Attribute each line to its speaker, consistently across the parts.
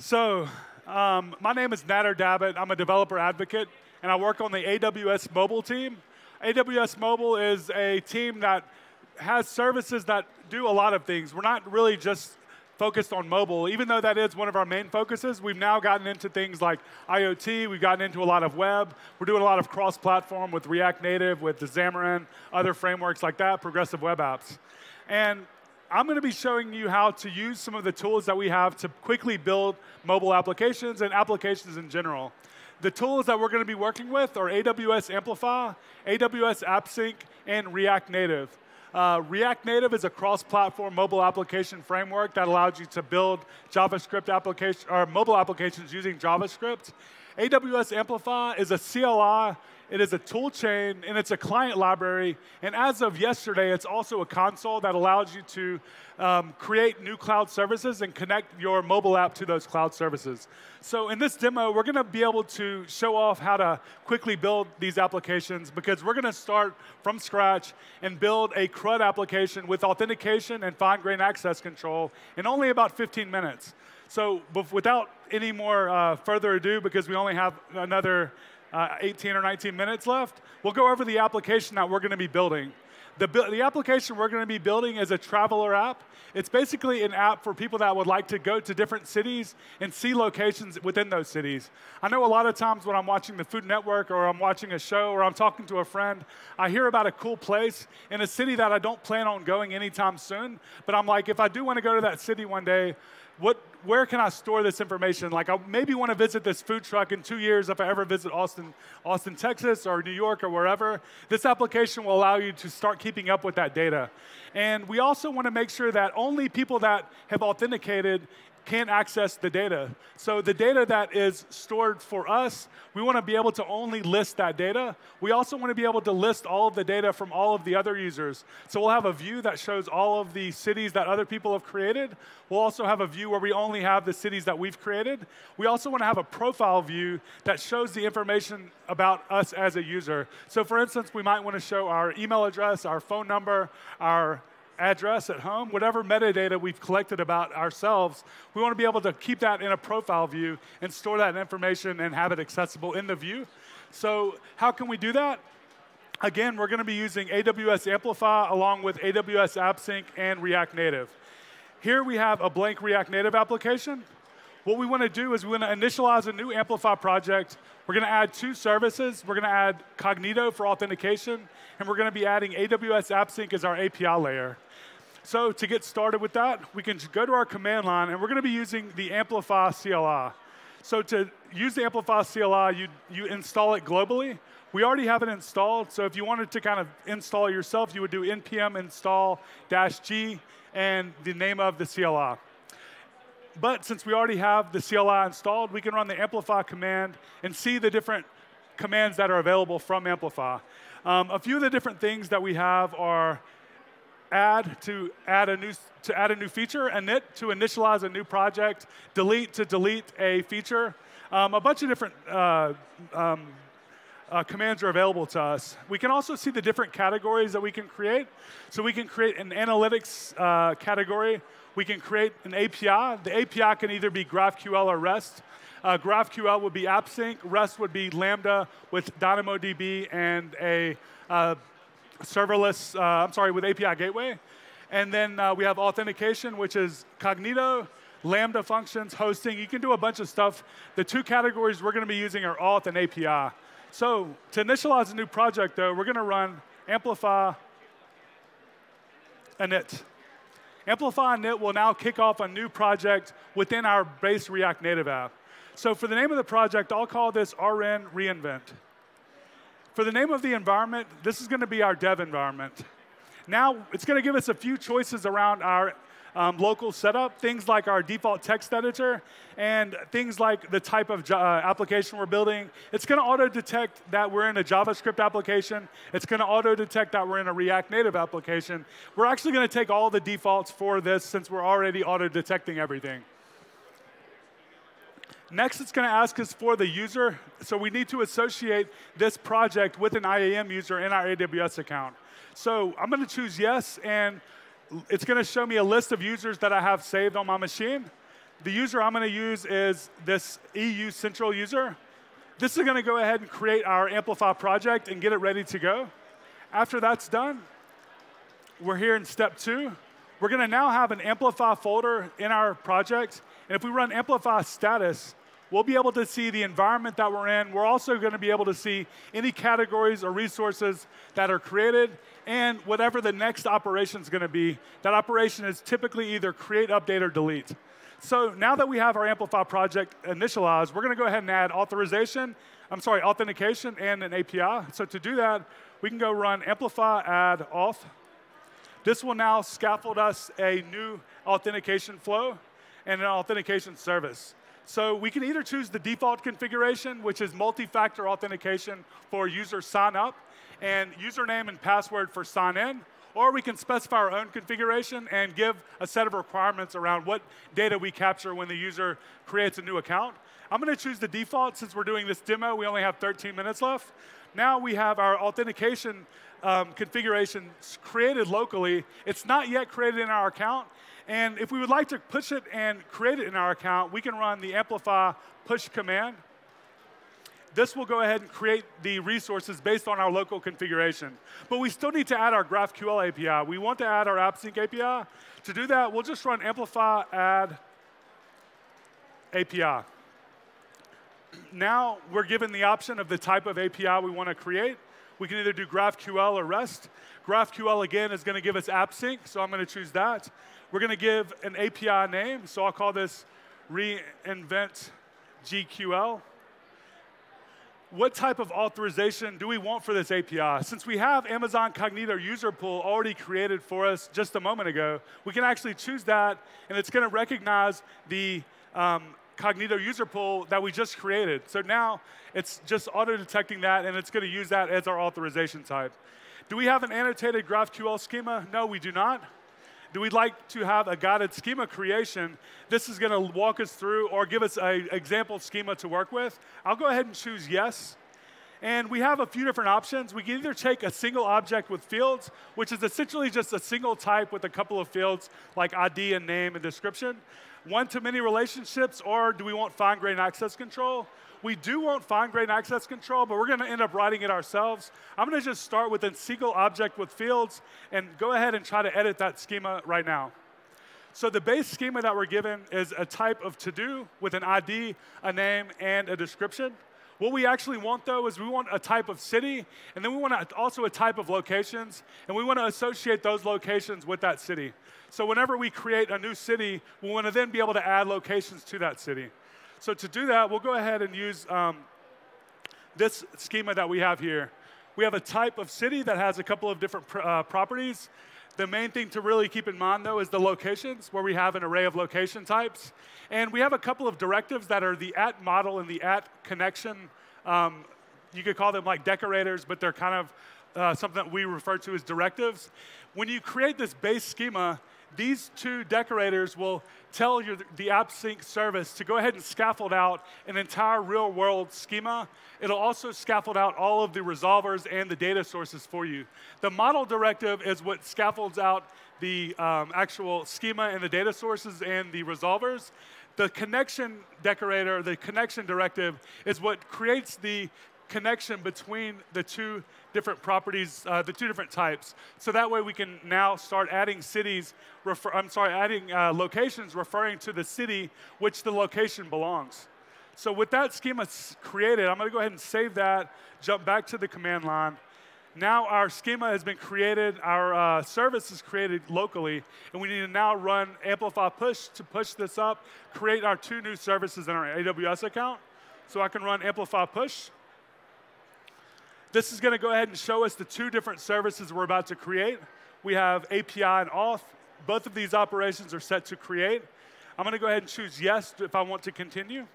Speaker 1: So, um, my name is Nader Dabit. I'm a developer advocate, and I work on the AWS mobile team. AWS Mobile is a team that has services that do a lot of things. We're not really just focused on mobile, even though that is one of our main focuses. We've now gotten into things like IoT. We've gotten into a lot of web. We're doing a lot of cross-platform with React Native, with Xamarin, other frameworks like that, progressive web apps. And I'm going to be showing you how to use some of the tools that we have to quickly build mobile applications and applications in general. The tools that we're going to be working with are AWS Amplify, AWS AppSync, and React Native. Uh, React Native is a cross-platform mobile application framework that allows you to build JavaScript application or mobile applications using JavaScript. AWS Amplify is a CLI it is a tool chain, and it's a client library. And as of yesterday, it's also a console that allows you to um, create new cloud services and connect your mobile app to those cloud services. So in this demo, we're going to be able to show off how to quickly build these applications because we're going to start from scratch and build a CRUD application with authentication and fine-grained access control in only about 15 minutes. So without any more uh, further ado, because we only have another uh, 18 or 19 minutes left, we'll go over the application that we're going to be building. The, the application we're going to be building is a traveler app. It's basically an app for people that would like to go to different cities and see locations within those cities. I know a lot of times when I'm watching the Food Network or I'm watching a show or I'm talking to a friend, I hear about a cool place in a city that I don't plan on going anytime soon. But I'm like, if I do want to go to that city one day, what, where can I store this information? Like, I maybe want to visit this food truck in two years if I ever visit Austin, Austin, Texas, or New York, or wherever. This application will allow you to start keeping up with that data. And we also want to make sure that only people that have authenticated can't access the data. So the data that is stored for us, we want to be able to only list that data. We also want to be able to list all of the data from all of the other users. So we'll have a view that shows all of the cities that other people have created. We'll also have a view where we only have the cities that we've created. We also want to have a profile view that shows the information about us as a user. So for instance, we might want to show our email address, our phone number, our address at home, whatever metadata we've collected about ourselves, we want to be able to keep that in a profile view and store that information and have it accessible in the view. So how can we do that? Again, we're going to be using AWS Amplify along with AWS AppSync and React Native. Here we have a blank React Native application. What we want to do is we want to initialize a new Amplify project. We're going to add two services. We're going to add Cognito for authentication, and we're going to be adding AWS AppSync as our API layer. So to get started with that, we can go to our command line, and we're going to be using the Amplify CLI. So to use the Amplify CLI, you, you install it globally. We already have it installed, so if you wanted to kind of install it yourself, you would do npm install-g and the name of the CLI. But since we already have the CLI installed, we can run the Amplify command and see the different commands that are available from Amplify. Um, a few of the different things that we have are add to add a new to add a new feature, init to initialize a new project, delete to delete a feature. Um, a bunch of different uh, um, uh, commands are available to us. We can also see the different categories that we can create. So we can create an analytics uh, category. We can create an API. The API can either be GraphQL or REST. Uh, GraphQL would be AppSync. REST would be Lambda with DynamoDB and a uh, serverless, uh, I'm sorry, with API Gateway. And then uh, we have authentication, which is Cognito, Lambda functions, hosting. You can do a bunch of stuff. The two categories we're going to be using are auth and API. So to initialize a new project, though, we're going to run amplify init. Amplify init will now kick off a new project within our base React Native app. So for the name of the project, I'll call this RN reinvent. For the name of the environment, this is going to be our dev environment. Now, it's going to give us a few choices around our um, local setup, things like our default text editor, and things like the type of uh, application we're building. It's going to auto-detect that we're in a JavaScript application. It's going to auto-detect that we're in a React Native application. We're actually going to take all the defaults for this since we're already auto-detecting everything. Next, it's going to ask us for the user. So we need to associate this project with an IAM user in our AWS account. So I'm going to choose yes, and it's going to show me a list of users that I have saved on my machine. The user I'm going to use is this EU Central user. This is going to go ahead and create our Amplify project and get it ready to go. After that's done, we're here in step two. We're going to now have an Amplify folder in our project. And if we run Amplify status, we'll be able to see the environment that we're in. We're also going to be able to see any categories or resources that are created and whatever the next operation is going to be. That operation is typically either create, update, or delete. So now that we have our Amplify project initialized, we're going to go ahead and add authorization, I'm sorry, authentication and an API. So to do that, we can go run amplify add auth. This will now scaffold us a new authentication flow and an authentication service. So we can either choose the default configuration, which is multi-factor authentication for user sign up and username and password for sign in, or we can specify our own configuration and give a set of requirements around what data we capture when the user creates a new account. I'm going to choose the default since we're doing this demo. We only have 13 minutes left. Now we have our authentication um, configuration created locally. It's not yet created in our account. And if we would like to push it and create it in our account, we can run the amplify push command. This will go ahead and create the resources based on our local configuration. But we still need to add our GraphQL API. We want to add our AppSync API. To do that, we'll just run amplify add API. Now we're given the option of the type of API we want to create. We can either do GraphQL or REST. GraphQL, again, is going to give us AppSync, so I'm going to choose that. We're going to give an API name, so I'll call this reinvent GQL what type of authorization do we want for this API? Since we have Amazon Cognito user pool already created for us just a moment ago, we can actually choose that, and it's going to recognize the um, Cognito user pool that we just created. So now it's just auto-detecting that, and it's going to use that as our authorization type. Do we have an annotated GraphQL schema? No, we do not do we like to have a guided schema creation? This is going to walk us through or give us an example schema to work with. I'll go ahead and choose yes. And we have a few different options. We can either take a single object with fields, which is essentially just a single type with a couple of fields like ID and name and description, one-to-many relationships, or do we want fine-grained access control? We do want fine-grained access control, but we're going to end up writing it ourselves. I'm going to just start with a single object with fields and go ahead and try to edit that schema right now. So the base schema that we're given is a type of to-do with an ID, a name, and a description. What we actually want, though, is we want a type of city, and then we want also a type of locations, and we want to associate those locations with that city. So whenever we create a new city, we want to then be able to add locations to that city. So to do that, we'll go ahead and use um, this schema that we have here. We have a type of city that has a couple of different pr uh, properties. The main thing to really keep in mind, though, is the locations, where we have an array of location types. And we have a couple of directives that are the at model and the at connection. Um, you could call them like decorators, but they're kind of uh, something that we refer to as directives. When you create this base schema, these two decorators will tell your, the AppSync service to go ahead and scaffold out an entire real world schema. It'll also scaffold out all of the resolvers and the data sources for you. The model directive is what scaffolds out the um, actual schema and the data sources and the resolvers. The connection decorator, the connection directive, is what creates the connection between the two different properties, uh, the two different types. So that way we can now start adding cities, refer, I'm sorry, adding uh, locations referring to the city which the location belongs. So with that schema created, I'm going to go ahead and save that, jump back to the command line. Now our schema has been created, our uh, service is created locally, and we need to now run Amplify Push to push this up, create our two new services in our AWS account. So I can run Amplify Push. This is going to go ahead and show us the two different services we're about to create. We have API and auth. Both of these operations are set to create. I'm going to go ahead and choose yes if I want to continue.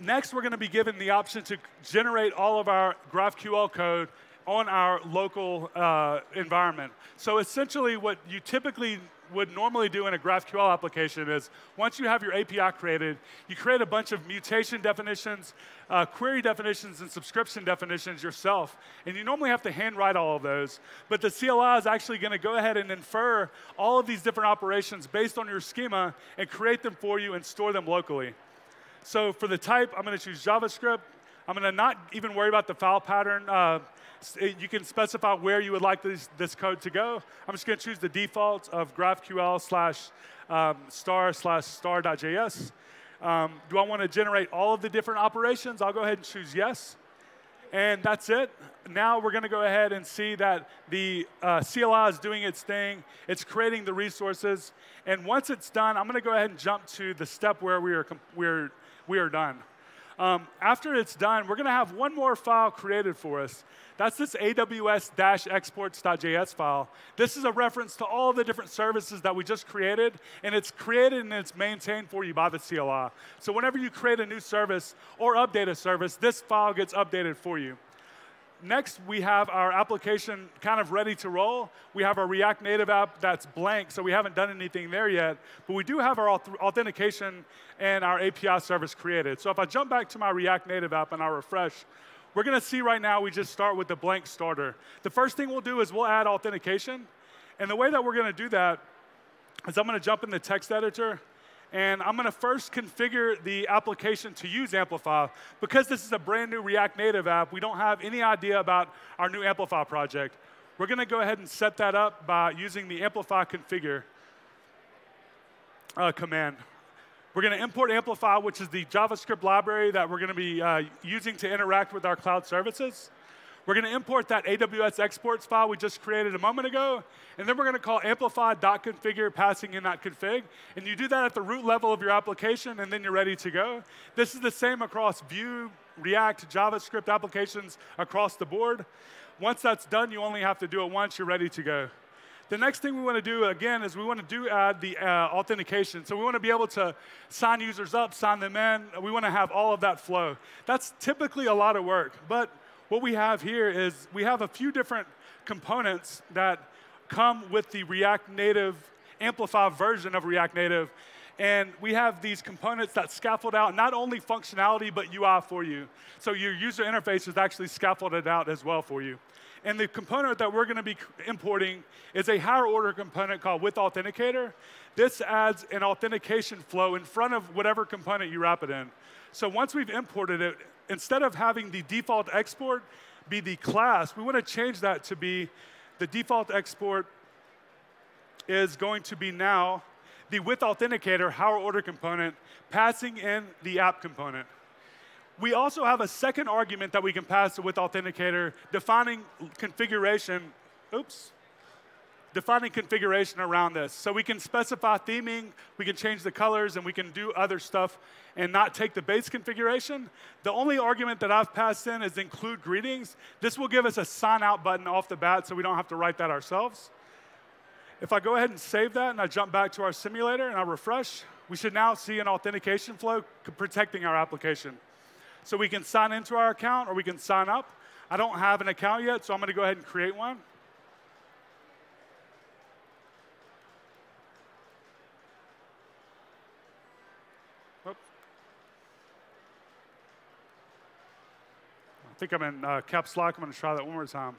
Speaker 1: Next, we're going to be given the option to generate all of our GraphQL code on our local uh, environment. So essentially what you typically would normally do in a GraphQL application is once you have your API created, you create a bunch of mutation definitions, uh, query definitions, and subscription definitions yourself. And you normally have to handwrite all of those. But the CLI is actually going to go ahead and infer all of these different operations based on your schema and create them for you and store them locally. So for the type, I'm going to choose JavaScript. I'm going to not even worry about the file pattern. Uh, you can specify where you would like this, this code to go. I'm just going to choose the default of GraphQL slash um, star slash star.js. Um, do I want to generate all of the different operations? I'll go ahead and choose yes. And that's it. Now we're going to go ahead and see that the uh, CLI is doing its thing. It's creating the resources. And once it's done, I'm going to go ahead and jump to the step where we are, we're, we are done. Um, after it's done, we're going to have one more file created for us. That's this aws-exports.js file. This is a reference to all the different services that we just created, and it's created and it's maintained for you by the CLI. So whenever you create a new service or update a service, this file gets updated for you. Next, we have our application kind of ready to roll. We have our React Native app that's blank, so we haven't done anything there yet. But we do have our authentication and our API service created. So if I jump back to my React Native app and I refresh, we're going to see right now we just start with the blank starter. The first thing we'll do is we'll add authentication. And the way that we're going to do that is I'm going to jump in the text editor and I'm going to first configure the application to use Amplify. Because this is a brand new React Native app, we don't have any idea about our new Amplify project. We're going to go ahead and set that up by using the amplify configure uh, command. We're going to import Amplify, which is the JavaScript library that we're going to be uh, using to interact with our cloud services. We're going to import that AWS exports file we just created a moment ago, and then we're going to call amplify.configure passing in that config. And you do that at the root level of your application, and then you're ready to go. This is the same across Vue, React, JavaScript applications across the board. Once that's done, you only have to do it once, you're ready to go. The next thing we want to do, again, is we want to do add the uh, authentication. So we want to be able to sign users up, sign them in. We want to have all of that flow. That's typically a lot of work, but what we have here is we have a few different components that come with the React Native Amplify version of React Native. And we have these components that scaffold out not only functionality, but UI for you. So your user interface is actually scaffolded out as well for you. And the component that we're going to be importing is a higher order component called with authenticator. This adds an authentication flow in front of whatever component you wrap it in. So once we've imported it, instead of having the default export be the class, we want to change that to be the default export is going to be now the with authenticator higher order component passing in the app component. We also have a second argument that we can pass to with authenticator defining configuration. Oops defining configuration around this. So we can specify theming, we can change the colors, and we can do other stuff and not take the base configuration. The only argument that I've passed in is include greetings. This will give us a sign out button off the bat so we don't have to write that ourselves. If I go ahead and save that and I jump back to our simulator and I refresh, we should now see an authentication flow protecting our application. So we can sign into our account or we can sign up. I don't have an account yet, so I'm going to go ahead and create one. Think I'm in uh, caps lock. I'm going to try that one more time.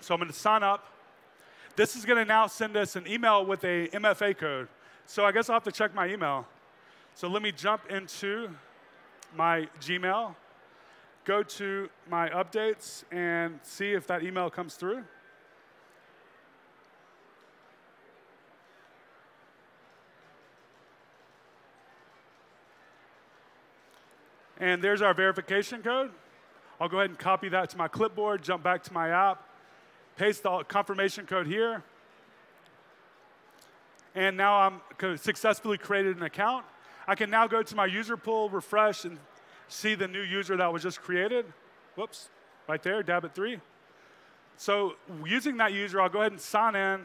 Speaker 1: So I'm going to sign up. This is going to now send us an email with a MFA code. So I guess I'll have to check my email. So let me jump into my Gmail, go to my updates, and see if that email comes through. And there's our verification code. I'll go ahead and copy that to my clipboard, jump back to my app, paste the confirmation code here. And now I'm successfully created an account. I can now go to my user pool, refresh, and see the new user that was just created. Whoops, right there, Dabit 3. So using that user, I'll go ahead and sign in.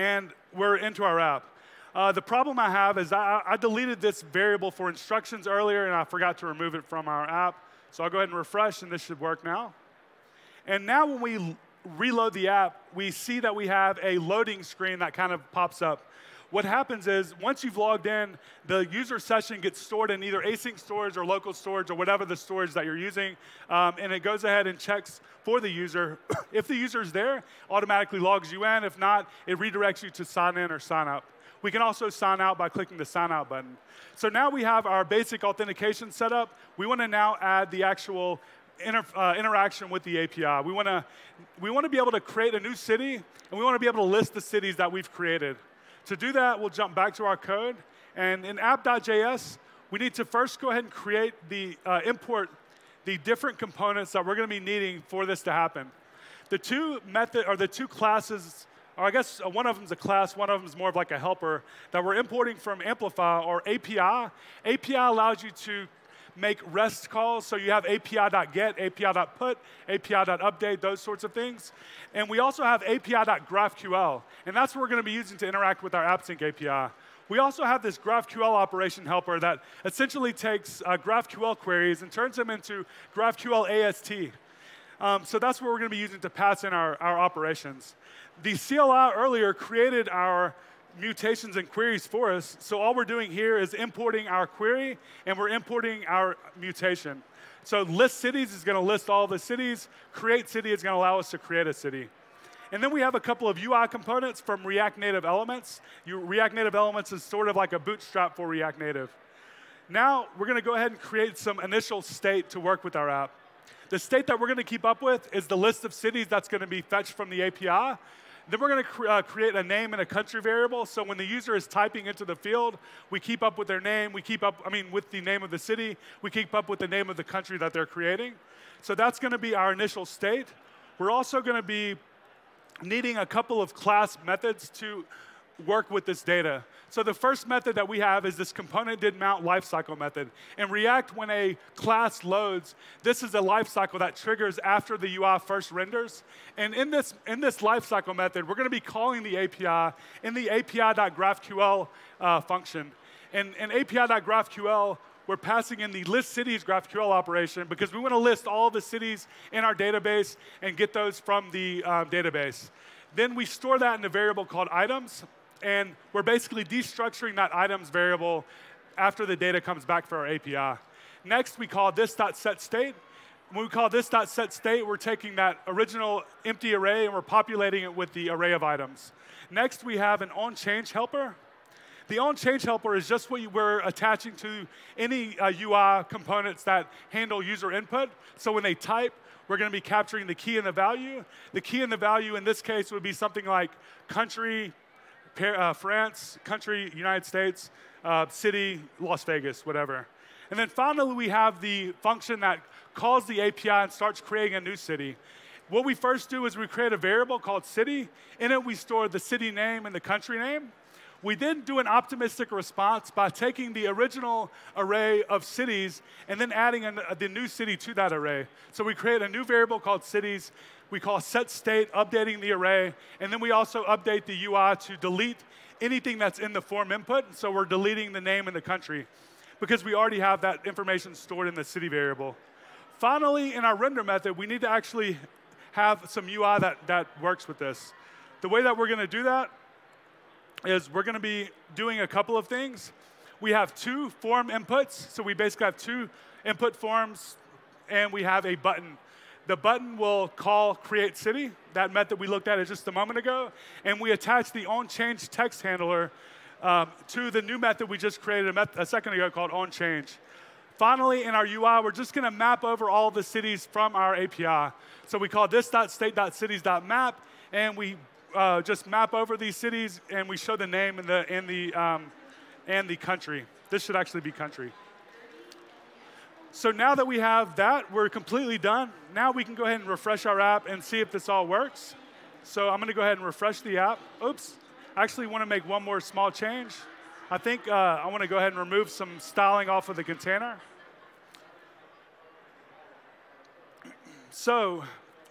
Speaker 1: And we're into our app. Uh, the problem I have is I, I, deleted this variable for instructions earlier and I forgot to remove it from our app. So I'll go ahead and refresh and this should work now. And now when we reload the app, we see that we have a loading screen that kind of pops up. What happens is once you've logged in, the user session gets stored in either async storage or local storage or whatever the storage that you're using, um, and it goes ahead and checks for the user. if the user is there, automatically logs you in. If not, it redirects you to sign in or sign up. We can also sign out by clicking the sign out button. So now we have our basic authentication set up. We want to now add the actual inter, uh, interaction with the API. We want to we want to be able to create a new city, and we want to be able to list the cities that we've created. To do that, we'll jump back to our code, and in app.js, we need to first go ahead and create the uh, import the different components that we're going to be needing for this to happen. The two method or the two classes or I guess uh, one of them is a class, one of them is more of like a helper that we're importing from Amplify or API. API allows you to make REST calls. So you have API.get, API.put, API.update, those sorts of things. And we also have API.graphql. And that's what we're going to be using to interact with our AppSync API. We also have this GraphQL operation helper that essentially takes uh, GraphQL queries and turns them into GraphQL AST. Um, so that's what we're going to be using to pass in our, our operations. The CLI earlier created our mutations and queries for us. So all we're doing here is importing our query and we're importing our mutation. So list cities is going to list all the cities. Create city is going to allow us to create a city. And then we have a couple of UI components from React Native Elements. You, React Native Elements is sort of like a bootstrap for React Native. Now we're going to go ahead and create some initial state to work with our app. The state that we're going to keep up with is the list of cities that's going to be fetched from the API. Then we're going to cre uh, create a name and a country variable. So when the user is typing into the field, we keep up with their name. We keep up, I mean, with the name of the city. We keep up with the name of the country that they're creating. So that's going to be our initial state. We're also going to be needing a couple of class methods to work with this data. So the first method that we have is this component did mount lifecycle method. In React, when a class loads, this is a lifecycle that triggers after the UI first renders. And in this, in this lifecycle method, we're going to be calling the API in the API.graphql uh, function. And in API.graphql, we're passing in the list cities GraphQL operation because we want to list all the cities in our database and get those from the uh, database. Then we store that in a variable called items and we're basically destructuring that items variable after the data comes back for our API. Next, we call this dot set state. When we call this dot set state, we're taking that original empty array and we're populating it with the array of items. Next, we have an onChange helper. The onChange helper is just what we're attaching to any uh, UI components that handle user input. So when they type, we're going to be capturing the key and the value. The key and the value in this case would be something like country, uh, France, country, United States, uh, city, Las Vegas, whatever. And then finally, we have the function that calls the API and starts creating a new city. What we first do is we create a variable called city. In it, we store the city name and the country name. We then do an optimistic response by taking the original array of cities and then adding an, uh, the new city to that array. So we create a new variable called cities we call set state, updating the array, and then we also update the UI to delete anything that's in the form input. So we're deleting the name and the country because we already have that information stored in the city variable. Finally, in our render method, we need to actually have some UI that, that works with this. The way that we're going to do that is we're going to be doing a couple of things. We have two form inputs, so we basically have two input forms, and we have a button the button will call create city, that method we looked at just a moment ago, and we attach the onChange text handler um, to the new method we just created a, a second ago called onChange. Finally, in our UI, we're just going to map over all the cities from our API. So we call this .state.cities.map, and we uh, just map over these cities, and we show the name and the, and, the, um, and the country. This should actually be country. So now that we have that, we're completely done. Now we can go ahead and refresh our app and see if this all works. So I'm going to go ahead and refresh the app. Oops. I actually want to make one more small change. I think uh, I want to go ahead and remove some styling off of the container. So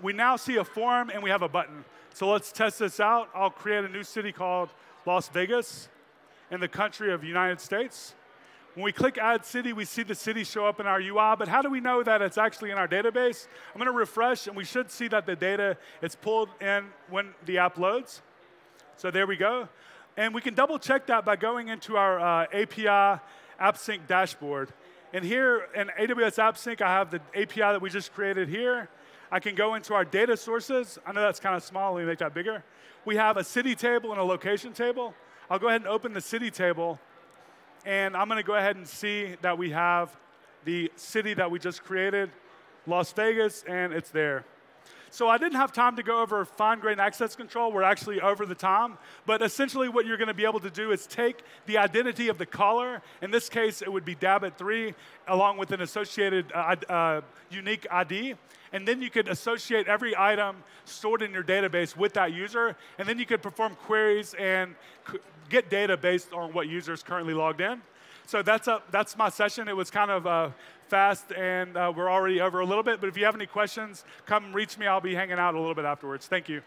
Speaker 1: we now see a form and we have a button. So let's test this out. I'll create a new city called Las Vegas in the country of United States. When we click Add City, we see the city show up in our UI, but how do we know that it's actually in our database? I'm going to refresh, and we should see that the data is pulled in when the app loads. So there we go. And we can double check that by going into our uh, API AppSync dashboard. And here in AWS AppSync, I have the API that we just created here. I can go into our data sources. I know that's kind of small. Let me make that bigger. We have a city table and a location table. I'll go ahead and open the city table. And I'm going to go ahead and see that we have the city that we just created, Las Vegas, and it's there. So I didn't have time to go over fine-grained access control. We're actually over the time. But essentially what you're going to be able to do is take the identity of the caller. In this case, it would be Dabit3, along with an associated uh, uh, unique ID. And then you could associate every item stored in your database with that user. And then you could perform queries and get data based on what user is currently logged in. So that's, a, that's my session. It was kind of uh, fast, and uh, we're already over a little bit. But if you have any questions, come reach me. I'll be hanging out a little bit afterwards. Thank you.